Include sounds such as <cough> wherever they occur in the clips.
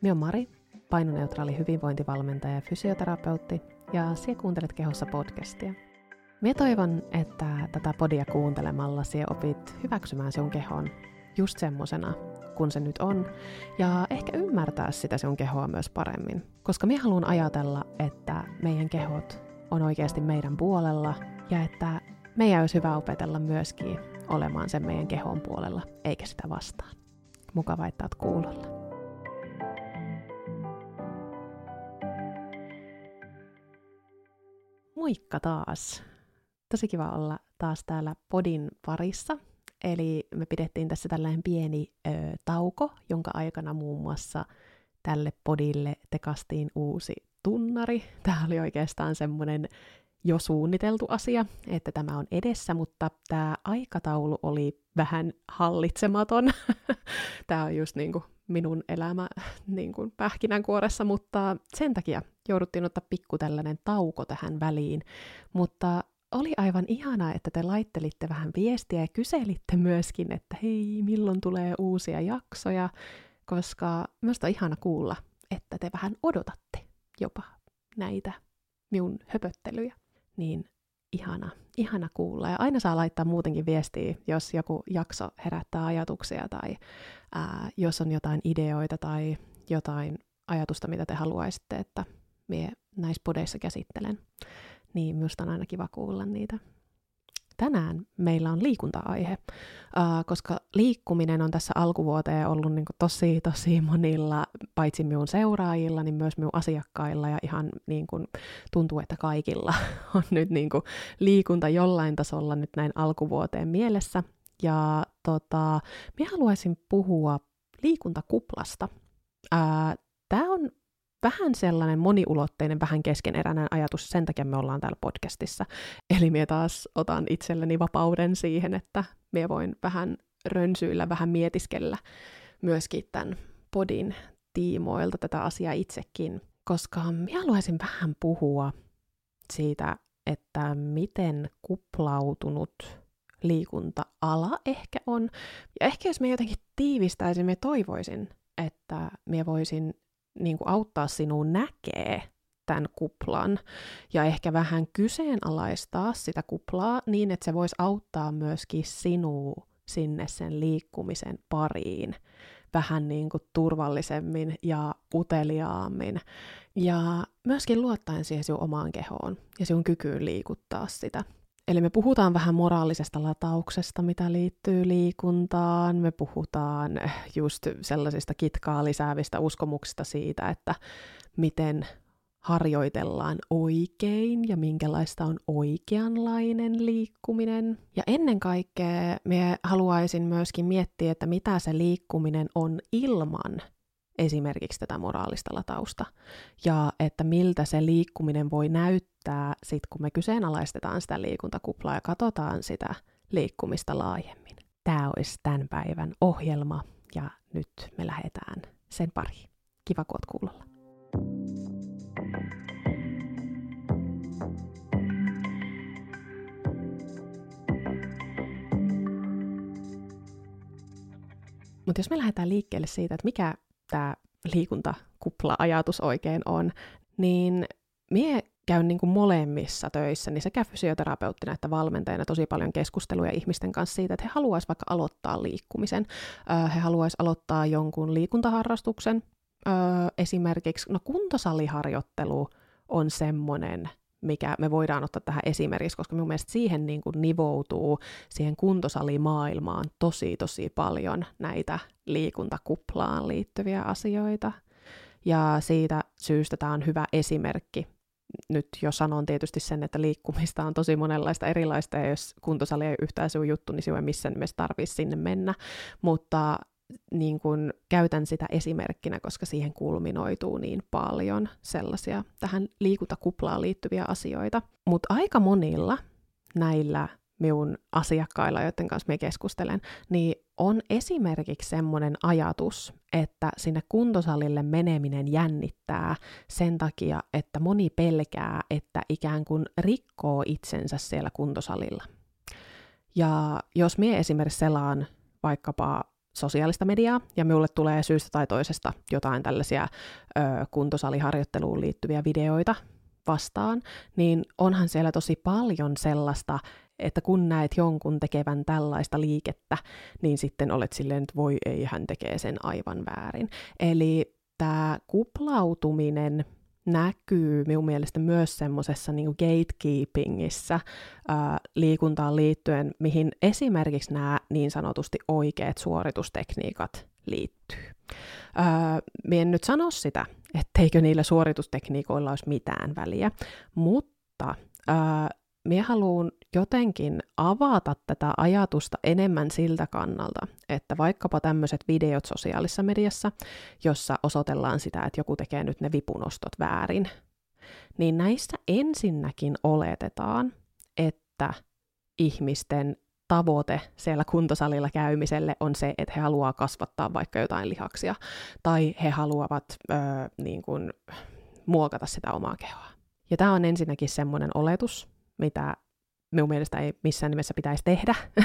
Minä Mari, painoneutraali hyvinvointivalmentaja ja fysioterapeutti, ja sinä kuuntelet Kehossa podcastia. Minä toivon, että tätä podia kuuntelemalla sinä opit hyväksymään sinun kehon just semmosena, kun se nyt on, ja ehkä ymmärtää sitä sinun kehoa myös paremmin. Koska minä haluan ajatella, että meidän kehot on oikeasti meidän puolella, ja että meidän olisi hyvä opetella myöskin olemaan sen meidän kehon puolella, eikä sitä vastaan. Mukava, että olet kuulolla. Moikka taas! Tosi kiva olla taas täällä podin parissa. Eli me pidettiin tässä tällainen pieni ö, tauko, jonka aikana muun muassa tälle podille tekastiin uusi tunnari. <laughs> Tämä oli oikeastaan semmoinen jo suunniteltu asia, että tämä on edessä, mutta tämä aikataulu oli vähän hallitsematon. <laughs> tämä on just niin kuin minun elämä <laughs> niin kuin pähkinänkuoressa, mutta sen takia jouduttiin ottaa pikku tällainen tauko tähän väliin. Mutta oli aivan ihana, että te laittelitte vähän viestiä ja kyselitte myöskin, että hei, milloin tulee uusia jaksoja, koska minusta on ihana kuulla, että te vähän odotatte jopa näitä minun höpöttelyjä. Niin ihana, ihana kuulla. Ja aina saa laittaa muutenkin viestiä, jos joku jakso herättää ajatuksia tai ää, jos on jotain ideoita tai jotain ajatusta, mitä te haluaisitte, että mie näissä podeissa käsittelen. Niin minusta on aina kiva kuulla niitä tänään meillä on liikunta-aihe, koska liikkuminen on tässä alkuvuoteen ollut niin tosi, tosi monilla, paitsi minun seuraajilla, niin myös minun asiakkailla ja ihan niin kuin, tuntuu, että kaikilla <laughs> on nyt niin kuin, liikunta jollain tasolla nyt näin alkuvuoteen mielessä. Ja tota, minä haluaisin puhua liikuntakuplasta. Tämä on vähän sellainen moniulotteinen, vähän keskeneräinen ajatus, sen takia me ollaan täällä podcastissa. Eli minä taas otan itselleni vapauden siihen, että minä voin vähän rönsyillä, vähän mietiskellä myöskin tämän podin tiimoilta tätä asiaa itsekin, koska minä haluaisin vähän puhua siitä, että miten kuplautunut liikunta-ala ehkä on. Ja ehkä jos me jotenkin tiivistäisin, me toivoisin, että me voisin niin kuin auttaa sinua näkee tämän kuplan ja ehkä vähän kyseenalaistaa sitä kuplaa niin, että se voisi auttaa myöskin sinua sinne sen liikkumisen pariin vähän niin kuin turvallisemmin ja uteliaammin. Ja myöskin luottaen siihen sinun omaan kehoon ja sinun kykyyn liikuttaa sitä. Eli me puhutaan vähän moraalisesta latauksesta, mitä liittyy liikuntaan. Me puhutaan just sellaisista kitkaa lisäävistä uskomuksista siitä, että miten harjoitellaan oikein ja minkälaista on oikeanlainen liikkuminen. Ja ennen kaikkea me haluaisin myöskin miettiä, että mitä se liikkuminen on ilman esimerkiksi tätä moraalista latausta. Ja että miltä se liikkuminen voi näyttää sit kun me kyseenalaistetaan sitä liikuntakuplaa ja katsotaan sitä liikkumista laajemmin. Tämä olisi tämän päivän ohjelma ja nyt me lähdetään sen pariin. Kiva, kun kuulolla. Mutta jos me lähdetään liikkeelle siitä, että mikä tämä liikuntakupla-ajatus oikein on, niin mie käyn niin kuin molemmissa töissä, niin sekä fysioterapeuttina että valmentajana tosi paljon keskusteluja ihmisten kanssa siitä, että he haluaisivat vaikka aloittaa liikkumisen. He haluaisivat aloittaa jonkun liikuntaharrastuksen. Esimerkiksi, no kuntosaliharjoittelu on semmoinen, mikä me voidaan ottaa tähän esimerkiksi, koska minun mielestä siihen niin kuin nivoutuu siihen kuntosalimaailmaan tosi tosi paljon näitä liikuntakuplaan liittyviä asioita. Ja siitä syystä tämä on hyvä esimerkki. Nyt jo sanon tietysti sen, että liikkumista on tosi monenlaista erilaista, ja jos kuntosali ei yhtään sinun juttu, niin sinun ei missään nimessä tarvitsisi sinne mennä. Mutta niin kuin käytän sitä esimerkkinä, koska siihen kulminoituu niin paljon sellaisia tähän liikuntakuplaan liittyviä asioita. Mutta aika monilla näillä minun asiakkailla, joiden kanssa me keskustelen, niin on esimerkiksi semmoinen ajatus, että sinne kuntosalille meneminen jännittää sen takia, että moni pelkää, että ikään kuin rikkoo itsensä siellä kuntosalilla. Ja jos me esimerkiksi selaan vaikkapa sosiaalista mediaa, ja minulle tulee syystä tai toisesta jotain tällaisia ö, kuntosaliharjoitteluun liittyviä videoita vastaan, niin onhan siellä tosi paljon sellaista, että kun näet jonkun tekevän tällaista liikettä, niin sitten olet silleen, että voi ei, hän tekee sen aivan väärin. Eli tämä kuplautuminen näkyy minun mielestä myös semmoisessa niin gatekeepingissä ää, liikuntaan liittyen, mihin esimerkiksi nämä niin sanotusti oikeat suoritustekniikat liittyy. Ää, en nyt sano sitä, etteikö niillä suoritustekniikoilla olisi mitään väliä, mutta ää, minä haluan jotenkin avata tätä ajatusta enemmän siltä kannalta, että vaikkapa tämmöiset videot sosiaalisessa mediassa, jossa osoitellaan sitä, että joku tekee nyt ne vipunostot väärin, niin näissä ensinnäkin oletetaan, että ihmisten tavoite siellä kuntosalilla käymiselle on se, että he haluaa kasvattaa vaikka jotain lihaksia, tai he haluavat öö, niin kuin, muokata sitä omaa kehoa. Ja tämä on ensinnäkin semmoinen oletus, mitä minun mielestä ei missään nimessä pitäisi tehdä, <laughs>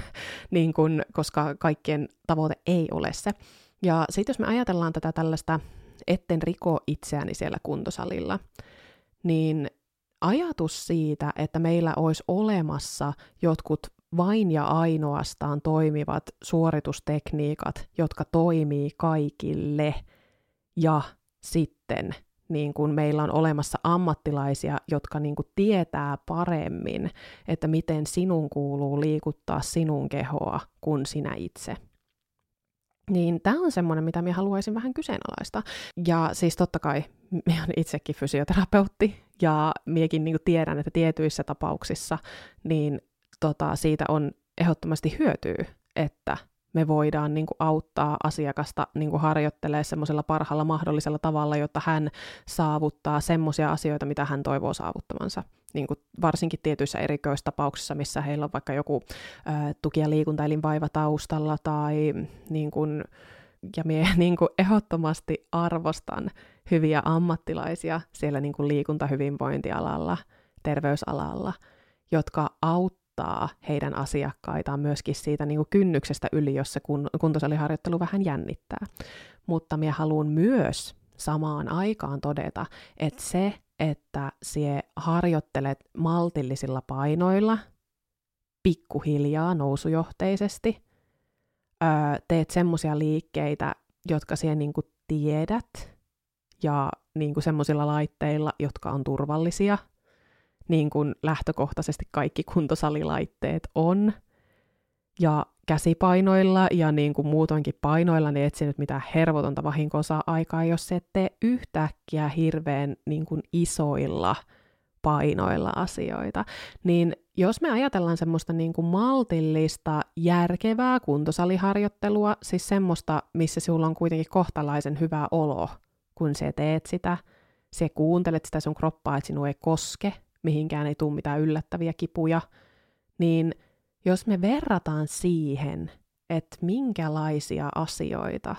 niin kun, koska kaikkien tavoite ei ole se. Ja sitten jos me ajatellaan tätä tällaista, etten riko itseäni siellä kuntosalilla, niin ajatus siitä, että meillä olisi olemassa jotkut vain ja ainoastaan toimivat suoritustekniikat, jotka toimii kaikille, ja sitten niin kuin meillä on olemassa ammattilaisia, jotka niin kuin tietää paremmin, että miten sinun kuuluu liikuttaa sinun kehoa kuin sinä itse. Niin tämä on semmoinen, mitä minä haluaisin vähän kyseenalaista. Ja siis totta kai <laughs> minä olen itsekin fysioterapeutti, ja minäkin niin tiedän, että tietyissä tapauksissa niin tota, siitä on ehdottomasti hyötyä, että me voidaan niin kuin auttaa asiakasta niin kuin harjoittelee semmoisella parhaalla mahdollisella tavalla, jotta hän saavuttaa semmoisia asioita, mitä hän toivoo saavuttamansa. Niin kuin varsinkin tietyissä erikoistapauksissa, missä heillä on vaikka joku ää, tuki- ja liikuntaelinvaiva taustalla tai niin kuin, ja minä <laughs> niin kuin ehdottomasti arvostan hyviä ammattilaisia siellä niin kuin liikuntahyvinvointialalla, terveysalalla, jotka auttaa auttaa heidän asiakkaitaan myöskin siitä niin kuin kynnyksestä yli, jos se kun, kuntosaliharjoittelu vähän jännittää. Mutta minä haluan myös samaan aikaan todeta, että se, että sie harjoittelet maltillisilla painoilla, pikkuhiljaa nousujohteisesti, öö, teet semmoisia liikkeitä, jotka sie niin kuin tiedät, ja niin kuin semmoisilla laitteilla, jotka on turvallisia – niin kuin lähtökohtaisesti kaikki kuntosalilaitteet on. Ja käsipainoilla ja niin kuin muutoinkin painoilla, niin etsi nyt mitään hervotonta vahinkoa saa aikaa, jos se tee yhtäkkiä hirveän niin kuin isoilla painoilla asioita. Niin jos me ajatellaan semmoista niin kuin maltillista, järkevää kuntosaliharjoittelua, siis semmoista, missä sinulla on kuitenkin kohtalaisen hyvä olo, kun se teet sitä, se kuuntelet sitä sun kroppaa, että sinua ei koske, mihinkään ei tule mitään yllättäviä kipuja, niin jos me verrataan siihen, että minkälaisia asioita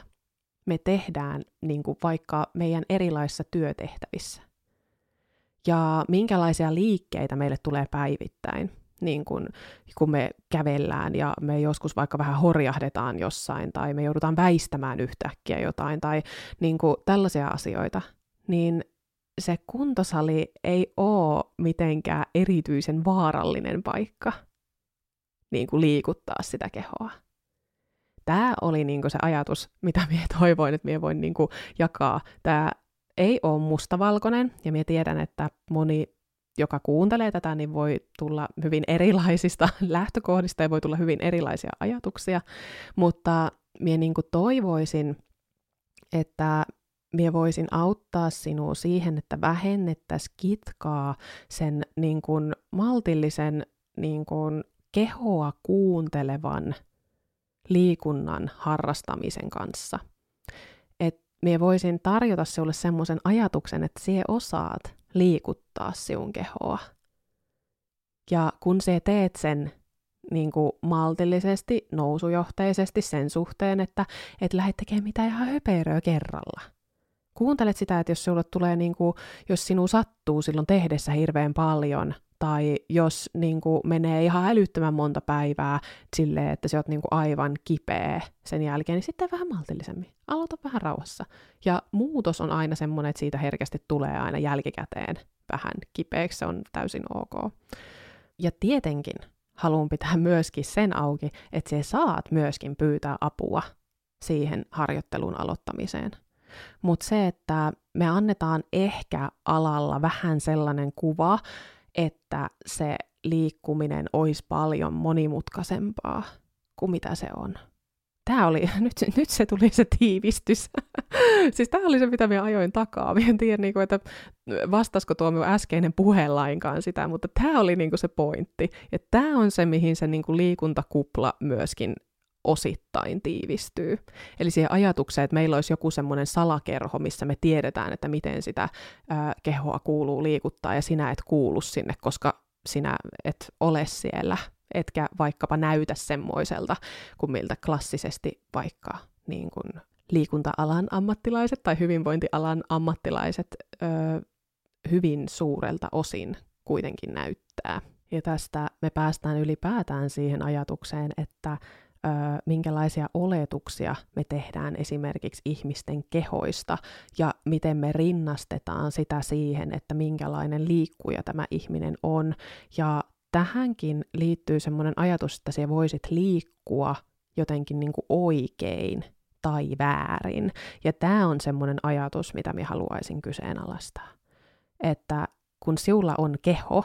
me tehdään niin kuin vaikka meidän erilaisissa työtehtävissä, ja minkälaisia liikkeitä meille tulee päivittäin, niin kun, kun me kävellään ja me joskus vaikka vähän horjahdetaan jossain tai me joudutaan väistämään yhtäkkiä jotain tai niin kuin tällaisia asioita, niin se kuntosali ei ole mitenkään erityisen vaarallinen paikka niin kuin liikuttaa sitä kehoa. Tämä oli niin kuin se ajatus, mitä <laughs> minä toivoin, että minä voin niin kuin jakaa. Tämä ei ole mustavalkoinen, ja minä tiedän, että moni, joka kuuntelee tätä, niin voi tulla hyvin erilaisista <laughs> lähtökohdista ja voi tulla hyvin erilaisia ajatuksia, mutta minä niin kuin toivoisin, että minä voisin auttaa sinua siihen, että vähennettäisiin kitkaa sen niin kuin maltillisen niin kuin kehoa kuuntelevan liikunnan harrastamisen kanssa. Että minä voisin tarjota sinulle semmoisen ajatuksen, että sinä osaat liikuttaa sinun kehoa. Ja kun sinä teet sen niin kuin maltillisesti, nousujohteisesti sen suhteen, että et lähde tekemään mitään ihan höperöä kerralla – kuuntelet sitä, että jos sulle tulee, niin kuin, jos sinun sattuu silloin tehdessä hirveän paljon tai jos niin kuin, menee ihan älyttömän monta päivää silleen, että sä oot niin kuin, aivan kipeä sen jälkeen, niin sitten vähän maltillisemmin. Aloita vähän rauhassa. Ja muutos on aina semmoinen, että siitä herkästi tulee aina jälkikäteen vähän kipeäksi, se on täysin ok. Ja tietenkin haluan pitää myöskin sen auki, että sä saat myöskin pyytää apua siihen harjoittelun aloittamiseen. Mutta se, että me annetaan ehkä alalla vähän sellainen kuva, että se liikkuminen olisi paljon monimutkaisempaa kuin mitä se on. Tämä oli, <laughs> nyt, nyt se tuli se tiivistys. <laughs> siis tämä oli se, mitä minä ajoin takaa. Minä en tiedä, niin kuin, että vastasko tuo minun äskeinen puhe lainkaan sitä, mutta tämä oli niin kuin se pointti. Ja tämä on se, mihin se niin kuin liikuntakupla myöskin osittain tiivistyy. Eli siihen ajatukseen, että meillä olisi joku semmoinen salakerho, missä me tiedetään, että miten sitä ää, kehoa kuuluu liikuttaa, ja sinä et kuulu sinne, koska sinä et ole siellä, etkä vaikkapa näytä semmoiselta kuin miltä klassisesti vaikka niin kuin liikunta-alan ammattilaiset tai hyvinvointialan ammattilaiset ö, hyvin suurelta osin kuitenkin näyttää. Ja tästä me päästään ylipäätään siihen ajatukseen, että minkälaisia oletuksia me tehdään esimerkiksi ihmisten kehoista ja miten me rinnastetaan sitä siihen, että minkälainen liikkuja tämä ihminen on. Ja tähänkin liittyy semmoinen ajatus, että se voisit liikkua jotenkin niin kuin oikein tai väärin. Ja tämä on semmoinen ajatus, mitä minä haluaisin kyseenalaistaa. Että kun sinulla on keho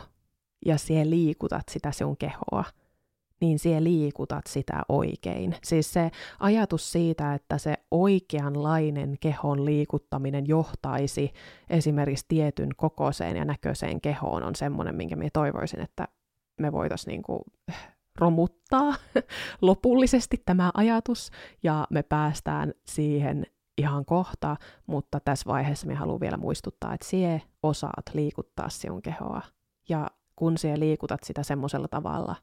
ja siellä liikutat sitä sinun kehoa, niin siellä liikutat sitä oikein. Siis se ajatus siitä, että se oikeanlainen kehon liikuttaminen johtaisi esimerkiksi tietyn kokoiseen ja näköiseen kehoon on semmoinen, minkä minä toivoisin, että me voitaisiin niinku romuttaa <laughs> lopullisesti tämä ajatus ja me päästään siihen ihan kohta, mutta tässä vaiheessa me haluan vielä muistuttaa, että sie osaat liikuttaa sinun kehoa ja kun sie liikutat sitä semmoisella tavalla,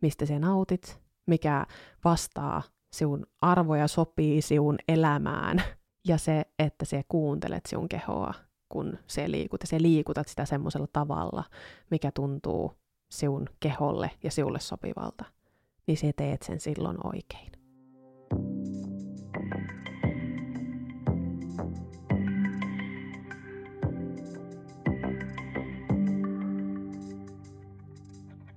mistä sinä nautit, mikä vastaa sinun arvoja, sopii sinun elämään ja se, että se kuuntelet sinun kehoa, kun se liikut ja se liikutat sitä semmoisella tavalla, mikä tuntuu sinun keholle ja sinulle sopivalta, niin se teet sen silloin oikein.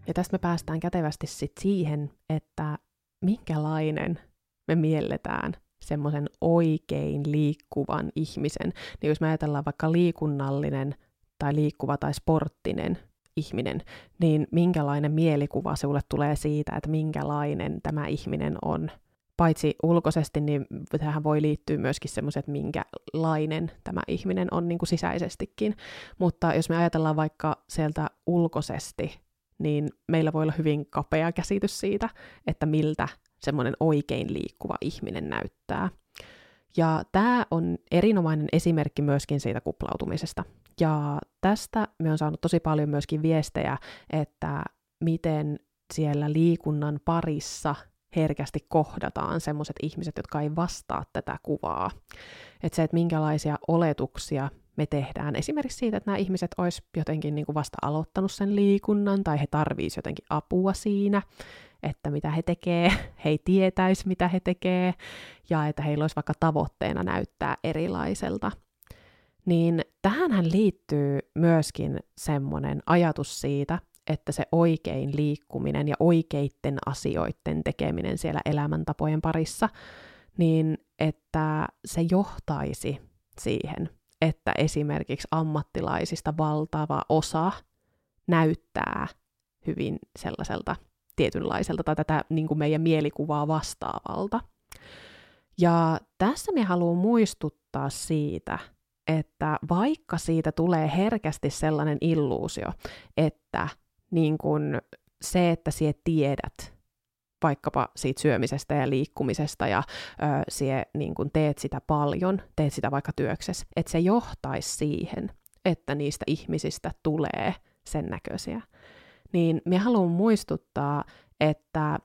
Ja tästä me päästään kätevästi sit siihen, että minkälainen me mielletään semmoisen oikein liikkuvan ihmisen. Niin jos me ajatellaan vaikka liikunnallinen tai liikkuva tai sporttinen ihminen, niin minkälainen mielikuva sinulle tulee siitä, että minkälainen tämä ihminen on. Paitsi ulkoisesti, niin tähän voi liittyä myöskin semmoiset, minkälainen tämä ihminen on niin kuin sisäisestikin. Mutta jos me ajatellaan vaikka sieltä ulkoisesti, niin meillä voi olla hyvin kapea käsitys siitä, että miltä semmoinen oikein liikkuva ihminen näyttää. Ja tämä on erinomainen esimerkki myöskin siitä kuplautumisesta. Ja tästä me on saanut tosi paljon myöskin viestejä, että miten siellä liikunnan parissa herkästi kohdataan semmoiset ihmiset, jotka ei vastaa tätä kuvaa. Että se, että minkälaisia oletuksia me tehdään. Esimerkiksi siitä, että nämä ihmiset olisi jotenkin niin kuin vasta aloittanut sen liikunnan, tai he tarvitsisivat jotenkin apua siinä, että mitä he tekee, <laughs> he ei tietäisi, mitä he tekee, ja että heillä olisi vaikka tavoitteena näyttää erilaiselta. Niin tähänhän liittyy myöskin semmoinen ajatus siitä, että se oikein liikkuminen ja oikeitten asioiden tekeminen siellä elämäntapojen parissa, niin että se johtaisi siihen, että esimerkiksi ammattilaisista valtava osa näyttää hyvin sellaiselta tietynlaiselta tai tätä niin kuin meidän mielikuvaa vastaavalta. Ja tässä me haluan muistuttaa siitä, että vaikka siitä tulee herkästi sellainen illuusio, että niin kun se, että sie tiedät vaikkapa siitä syömisestä ja liikkumisesta ja ö, sie niin kun teet sitä paljon, teet sitä vaikka työksessä, että se johtaisi siihen, että niistä ihmisistä tulee sen näköisiä. Niin me haluan muistuttaa, että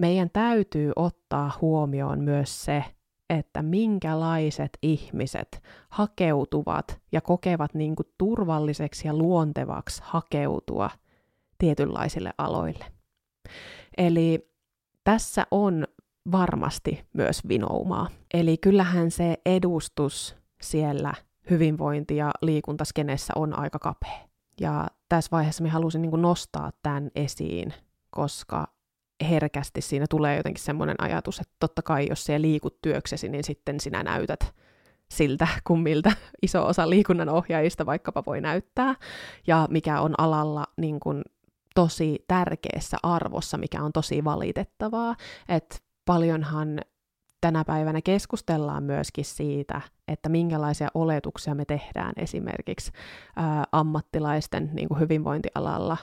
meidän täytyy ottaa huomioon myös se, että minkälaiset ihmiset hakeutuvat ja kokevat niin kuin turvalliseksi ja luontevaksi hakeutua tietynlaisille aloille. Eli tässä on varmasti myös vinoumaa. Eli kyllähän se edustus siellä hyvinvointi- ja liikuntaskenessä on aika kapea. Ja tässä vaiheessa me halusin niin nostaa tämän esiin, koska herkästi siinä tulee jotenkin semmoinen ajatus, että totta kai jos siellä liikut työksesi, niin sitten sinä näytät siltä, kuin miltä iso osa liikunnan ohjaajista vaikkapa voi näyttää, ja mikä on alalla niin kuin tosi tärkeässä arvossa, mikä on tosi valitettavaa, että paljonhan tänä päivänä keskustellaan myöskin siitä, että minkälaisia oletuksia me tehdään esimerkiksi ää, ammattilaisten niin kuin hyvinvointialalla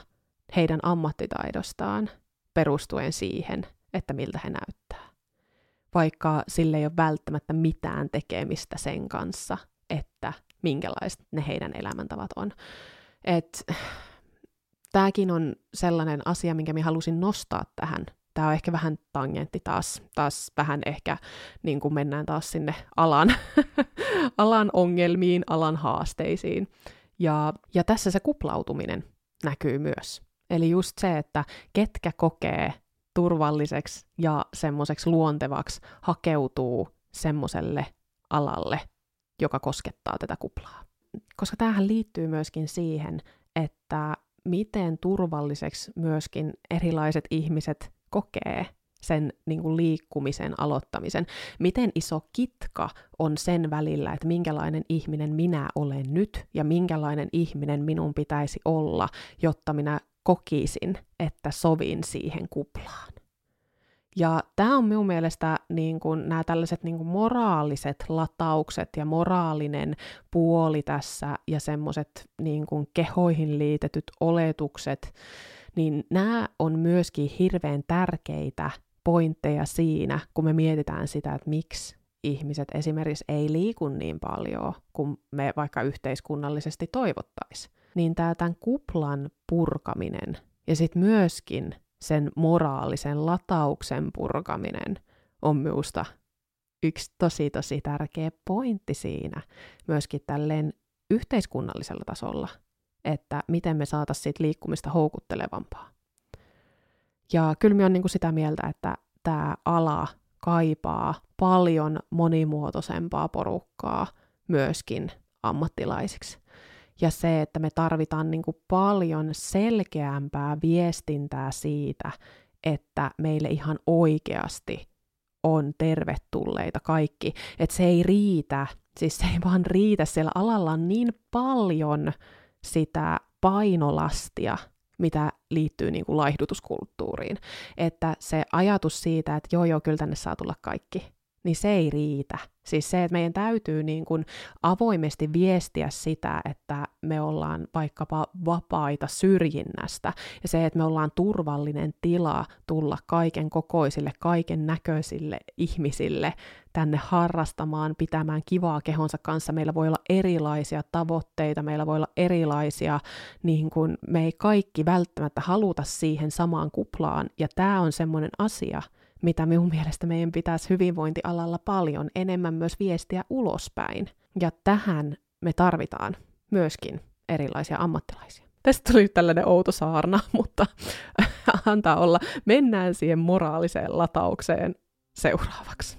heidän ammattitaidostaan perustuen siihen, että miltä he näyttää. Vaikka sille ei ole välttämättä mitään tekemistä sen kanssa, että minkälaiset ne heidän elämäntavat on. Et, tämäkin on sellainen asia, minkä minä halusin nostaa tähän tämä on ehkä vähän tangentti taas, taas vähän ehkä niin kuin mennään taas sinne alan, <laughs> alan ongelmiin, alan haasteisiin. Ja, ja tässä se kuplautuminen näkyy myös. Eli just se, että ketkä kokee turvalliseksi ja semmoiseksi luontevaksi hakeutuu semmoiselle alalle, joka koskettaa tätä kuplaa. Koska tämähän liittyy myöskin siihen, että miten turvalliseksi myöskin erilaiset ihmiset kokee sen niin kuin liikkumisen aloittamisen. Miten iso kitka on sen välillä, että minkälainen ihminen minä olen nyt ja minkälainen ihminen minun pitäisi olla, jotta minä kokisin, että sovin siihen kuplaan. Ja tämä on minun mielestä niin kuin, nämä tällaiset niin kuin moraaliset lataukset ja moraalinen puoli tässä ja semmoiset niin kehoihin liitetyt oletukset, niin nämä on myöskin hirveän tärkeitä pointteja siinä, kun me mietitään sitä, että miksi ihmiset esimerkiksi ei liiku niin paljon kuin me vaikka yhteiskunnallisesti toivottaisiin. Niin tämä tämän kuplan purkaminen ja sitten myöskin sen moraalisen latauksen purkaminen on minusta yksi tosi tosi tärkeä pointti siinä myöskin tälleen yhteiskunnallisella tasolla, että miten me saataisiin siitä liikkumista houkuttelevampaa. Ja kyllä minä olen niin sitä mieltä, että tämä ala kaipaa paljon monimuotoisempaa porukkaa myöskin ammattilaisiksi. Ja se, että me tarvitaan niin kuin paljon selkeämpää viestintää siitä, että meille ihan oikeasti on tervetulleita kaikki. Että se ei riitä, siis se ei vaan riitä, siellä alalla on niin paljon sitä painolastia, mitä liittyy niin kuin laihdutuskulttuuriin. Että se ajatus siitä, että joo joo, kyllä tänne saa tulla kaikki, niin se ei riitä. Siis se, että meidän täytyy niin kuin avoimesti viestiä sitä, että me ollaan vaikkapa vapaita syrjinnästä, ja se, että me ollaan turvallinen tila tulla kaiken kokoisille, kaiken näköisille ihmisille tänne harrastamaan, pitämään kivaa kehonsa kanssa. Meillä voi olla erilaisia tavoitteita, meillä voi olla erilaisia, niin kuin me ei kaikki välttämättä haluta siihen samaan kuplaan, ja tämä on semmoinen asia, mitä minun mielestä meidän pitäisi hyvinvointialalla paljon enemmän myös viestiä ulospäin. Ja tähän me tarvitaan myöskin erilaisia ammattilaisia. Tästä tuli tällainen outo saarna, <laughs> mutta antaa olla. Mennään siihen moraaliseen lataukseen seuraavaksi.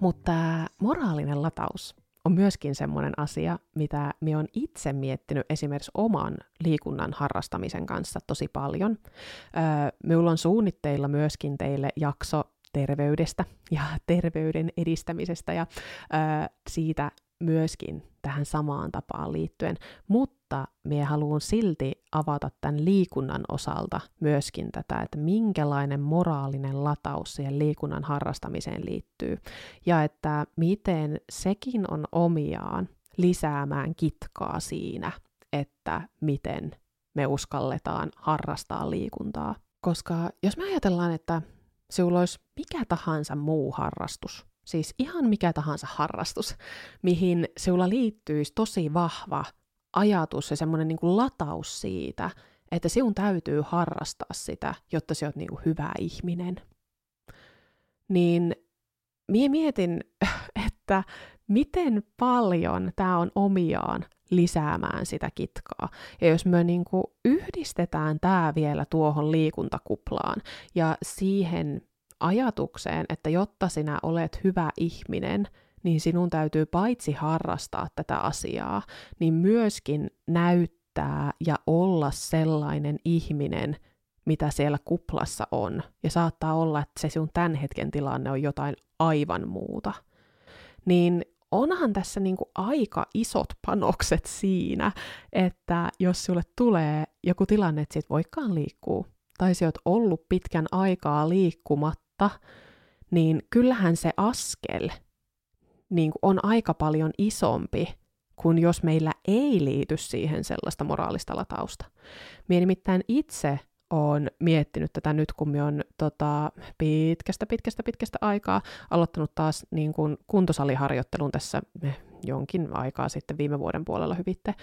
Mutta moraalinen lataus on myöskin semmoinen asia, mitä me on itse miettinyt esimerkiksi oman liikunnan harrastamisen kanssa tosi paljon. Öö, minulla on suunnitteilla myöskin teille jakso terveydestä ja terveyden edistämisestä ja öö, siitä myöskin tähän samaan tapaan liittyen, mutta me haluan silti avata tämän liikunnan osalta myöskin tätä, että minkälainen moraalinen lataus siihen liikunnan harrastamiseen liittyy, ja että miten sekin on omiaan lisäämään kitkaa siinä, että miten me uskalletaan harrastaa liikuntaa. Koska jos me ajatellaan, että sinulla olisi mikä tahansa muu harrastus, siis ihan mikä tahansa harrastus, mihin sinulla liittyisi tosi vahva ajatus ja semmoinen niin lataus siitä, että sinun täytyy harrastaa sitä, jotta sinä olet niin kuin hyvä ihminen. niin mie mietin, <laughs> että miten paljon tämä on omiaan lisäämään sitä kitkaa. Ja jos me niinku yhdistetään tämä vielä tuohon liikuntakuplaan ja siihen ajatukseen, että jotta sinä olet hyvä ihminen, niin sinun täytyy paitsi harrastaa tätä asiaa, niin myöskin näyttää ja olla sellainen ihminen, mitä siellä kuplassa on. Ja saattaa olla, että se sun tämän hetken tilanne on jotain aivan muuta. Niin onhan tässä niinku aika isot panokset siinä, että jos sulle tulee joku tilanne, että sit voikaan liikkuu, tai sä oot ollut pitkän aikaa liikkumatta, niin kyllähän se askel niin on aika paljon isompi kuin jos meillä ei liity siihen sellaista moraalista latausta. Mie nimittäin itse olen miettinyt tätä nyt, kun me on tota, pitkästä, pitkästä, pitkästä aikaa aloittanut taas niin kuin kuntosaliharjoittelun tässä eh, jonkin aikaa sitten viime vuoden puolella hyvitte.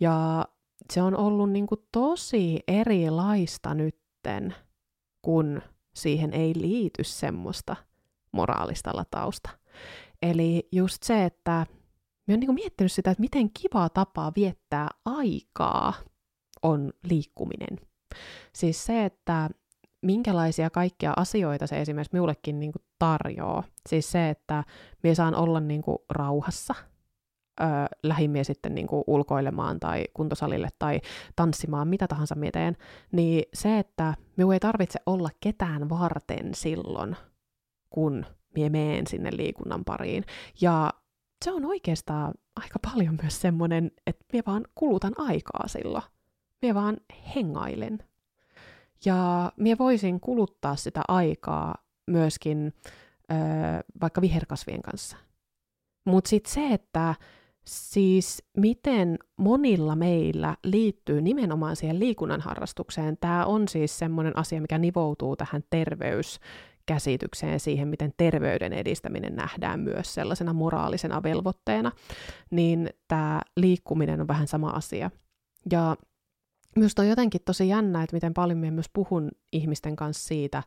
Ja se on ollut niin kuin tosi erilaista nytten, kun siihen ei liity semmoista moraalista latausta. Eli just se, että mä oon niin miettinyt sitä, että miten kivaa tapaa viettää aikaa on liikkuminen. Siis se, että minkälaisia kaikkia asioita se esimerkiksi minullekin niin kuin tarjoaa. Siis se, että minä saan olla niin kuin rauhassa, lähimie sitten niin kuin ulkoilemaan tai kuntosalille tai tanssimaan, mitä tahansa minä teen, niin se, että minun ei tarvitse olla ketään varten silloin, kun minä meen sinne liikunnan pariin. Ja se on oikeastaan aika paljon myös semmoinen, että minä vaan kulutan aikaa silloin. Minä vaan hengailen. Ja minä voisin kuluttaa sitä aikaa myöskin ö, vaikka viherkasvien kanssa. Mutta sitten se, että siis miten monilla meillä liittyy nimenomaan siihen liikunnan harrastukseen, tämä on siis semmoinen asia, mikä nivoutuu tähän terveyskäsitykseen, siihen miten terveyden edistäminen nähdään myös sellaisena moraalisena velvoitteena, niin tämä liikkuminen on vähän sama asia. Ja Minusta on jotenkin tosi jännä, että miten paljon minä myös puhun ihmisten kanssa siitä,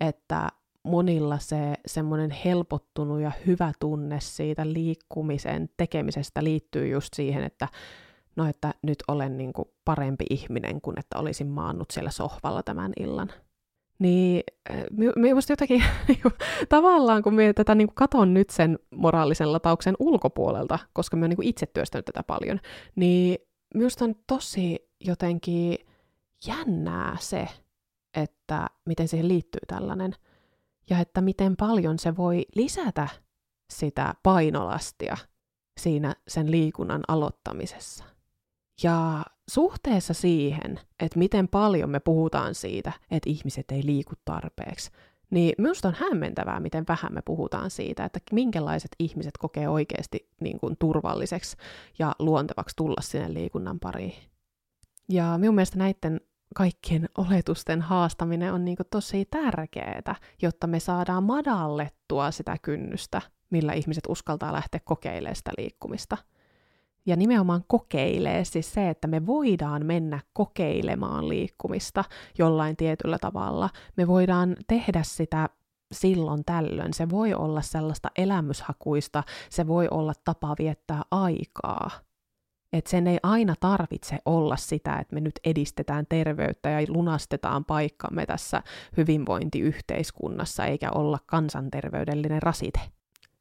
että monilla se semmoinen helpottunut ja hyvä tunne siitä liikkumisen tekemisestä liittyy just siihen, että no että nyt olen niin kuin parempi ihminen kuin että olisin maannut siellä sohvalla tämän illan. Niin minusta jotenkin <laughs> niinku, tavallaan, kun minä tätä niin kuin katon nyt sen moraalisen latauksen ulkopuolelta, koska minä olen niin itse työstänyt tätä paljon, niin minusta on tosi jotenkin jännää se, että miten siihen liittyy tällainen, ja että miten paljon se voi lisätä sitä painolastia siinä sen liikunnan aloittamisessa. Ja suhteessa siihen, että miten paljon me puhutaan siitä, että ihmiset ei liiku tarpeeksi, niin minusta on hämmentävää, miten vähän me puhutaan siitä, että minkälaiset ihmiset kokee oikeasti niin kuin turvalliseksi ja luontevaksi tulla sinne liikunnan pariin. Ja minun mielestä näiden kaikkien oletusten haastaminen on niin tosi tärkeää, jotta me saadaan madallettua sitä kynnystä, millä ihmiset uskaltaa lähteä kokeilemaan sitä liikkumista. Ja nimenomaan kokeilee siis se, että me voidaan mennä kokeilemaan liikkumista jollain tietyllä tavalla. Me voidaan tehdä sitä silloin tällöin. Se voi olla sellaista elämyshakuista, se voi olla tapa viettää aikaa. Että sen ei aina tarvitse olla sitä, että me nyt edistetään terveyttä ja lunastetaan paikkamme tässä hyvinvointiyhteiskunnassa, eikä olla kansanterveydellinen rasite.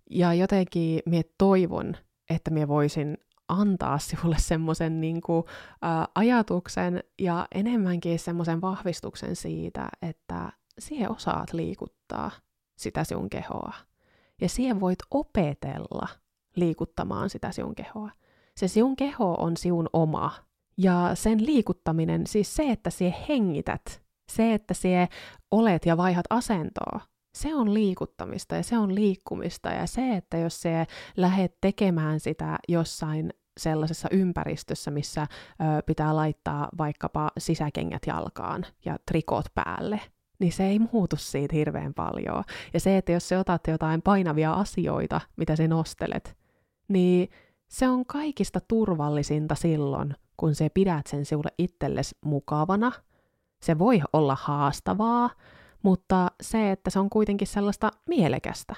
Ja jotenkin mie toivon, että mie voisin antaa sinulle semmoisen niin ajatuksen ja enemmänkin semmoisen vahvistuksen siitä, että siihen osaat liikuttaa sitä sinun kehoa. Ja siihen voit opetella liikuttamaan sitä sinun kehoa. Se sinun keho on sinun oma. Ja sen liikuttaminen, siis se, että sie hengität, se, että sie olet ja vaihat asentoa, se on liikuttamista ja se on liikkumista. Ja se, että jos se lähdet tekemään sitä jossain sellaisessa ympäristössä, missä ö, pitää laittaa vaikkapa sisäkengät jalkaan ja trikot päälle, niin se ei muutu siitä hirveän paljon. Ja se, että jos se otat jotain painavia asioita, mitä se nostelet, niin se on kaikista turvallisinta silloin, kun se pidät sen sinulle itsellesi mukavana. Se voi olla haastavaa, mutta se, että se on kuitenkin sellaista mielekästä,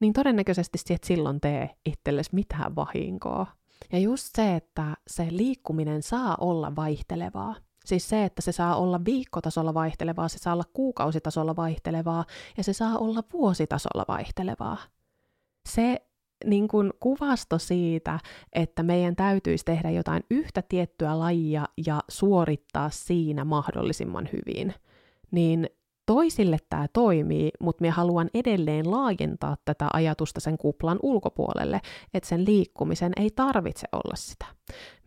niin todennäköisesti et silloin tee itsellesi mitään vahinkoa. Ja just se, että se liikkuminen saa olla vaihtelevaa. Siis se, että se saa olla viikkotasolla vaihtelevaa, se saa olla kuukausitasolla vaihtelevaa ja se saa olla vuositasolla vaihtelevaa. Se niin kuin kuvasto siitä, että meidän täytyisi tehdä jotain yhtä tiettyä lajia ja suorittaa siinä mahdollisimman hyvin, niin toisille tämä toimii, mutta minä haluan edelleen laajentaa tätä ajatusta sen kuplan ulkopuolelle, että sen liikkumisen ei tarvitse olla sitä.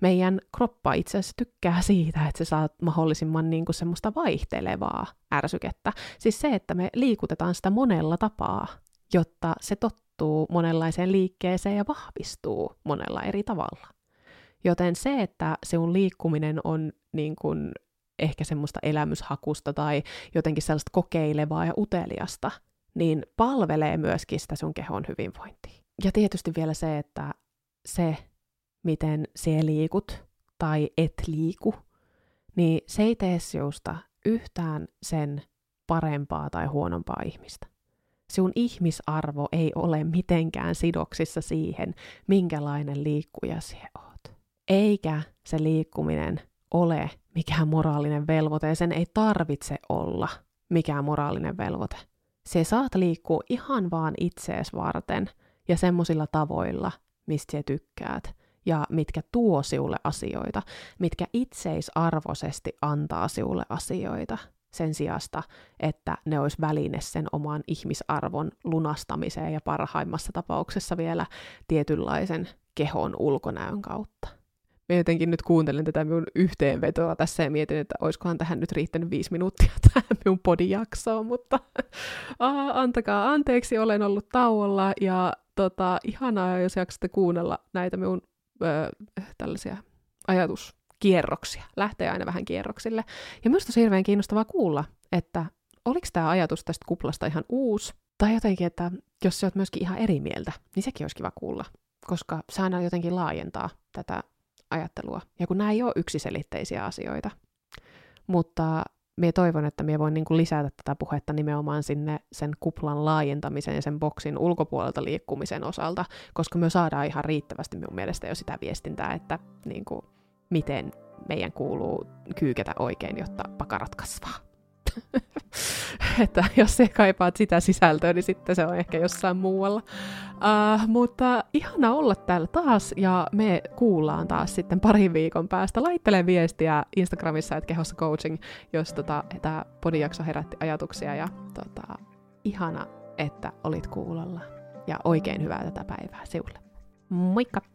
Meidän kroppa itse asiassa tykkää siitä, että se saa mahdollisimman niin kuin semmoista vaihtelevaa ärsykettä. Siis se, että me liikutetaan sitä monella tapaa, jotta se tottuu monenlaiseen liikkeeseen ja vahvistuu monella eri tavalla. Joten se, että sinun liikkuminen on niin kuin ehkä semmoista elämyshakusta tai jotenkin sellaista kokeilevaa ja uteliasta, niin palvelee myöskin sitä sun kehon hyvinvointia. Ja tietysti vielä se, että se, miten se liikut tai et liiku, niin se ei tee yhtään sen parempaa tai huonompaa ihmistä. Sinun ihmisarvo ei ole mitenkään sidoksissa siihen, minkälainen liikkuja sinä oot. Eikä se liikkuminen ole mikään moraalinen velvoite ja sen ei tarvitse olla mikään moraalinen velvoite. Se saat liikkua ihan vaan itsees varten ja semmoisilla tavoilla, mistä sä tykkäät ja mitkä tuo siulle asioita, mitkä itseisarvoisesti antaa siulle asioita sen sijasta, että ne olisi väline sen oman ihmisarvon lunastamiseen ja parhaimmassa tapauksessa vielä tietynlaisen kehon ulkonäön kautta. Mä jotenkin nyt kuuntelen tätä minun yhteenvetoa tässä ja mietin, että olisikohan tähän nyt riittänyt viisi minuuttia <laughs> tähän minun podijaksoon, mutta <laughs> uh, antakaa anteeksi, olen ollut tauolla ja tota, ihanaa, jos jaksatte kuunnella näitä minun uh, tällaisia ajatuskierroksia, lähtee aina vähän kierroksille. Ja minusta on hirveän kiinnostavaa kuulla, että oliko tämä ajatus tästä kuplasta ihan uusi, tai jotenkin, että jos sä oot myöskin ihan eri mieltä, niin sekin olisi kiva kuulla, koska se aina jotenkin laajentaa tätä ajattelua. Ja kun nämä ei ole yksiselitteisiä asioita. Mutta minä toivon, että minä voin niin kuin lisätä tätä puhetta nimenomaan sinne sen kuplan laajentamisen ja sen boksin ulkopuolelta liikkumisen osalta, koska me saadaan ihan riittävästi minun mielestä jo sitä viestintää, että niin kuin, miten meidän kuuluu kyykätä oikein, jotta pakarat kasvaa. <laughs> että jos se kaipaat sitä sisältöä, niin sitten se on ehkä jossain muualla. Uh, mutta ihana olla täällä taas, ja me kuullaan taas sitten parin viikon päästä. Laittele viestiä Instagramissa, että kehossa coaching, jos tota, tämä podijakso herätti ajatuksia, ja tota, ihana, että olit kuulolla. Ja oikein hyvää tätä päivää sinulle. Moikka!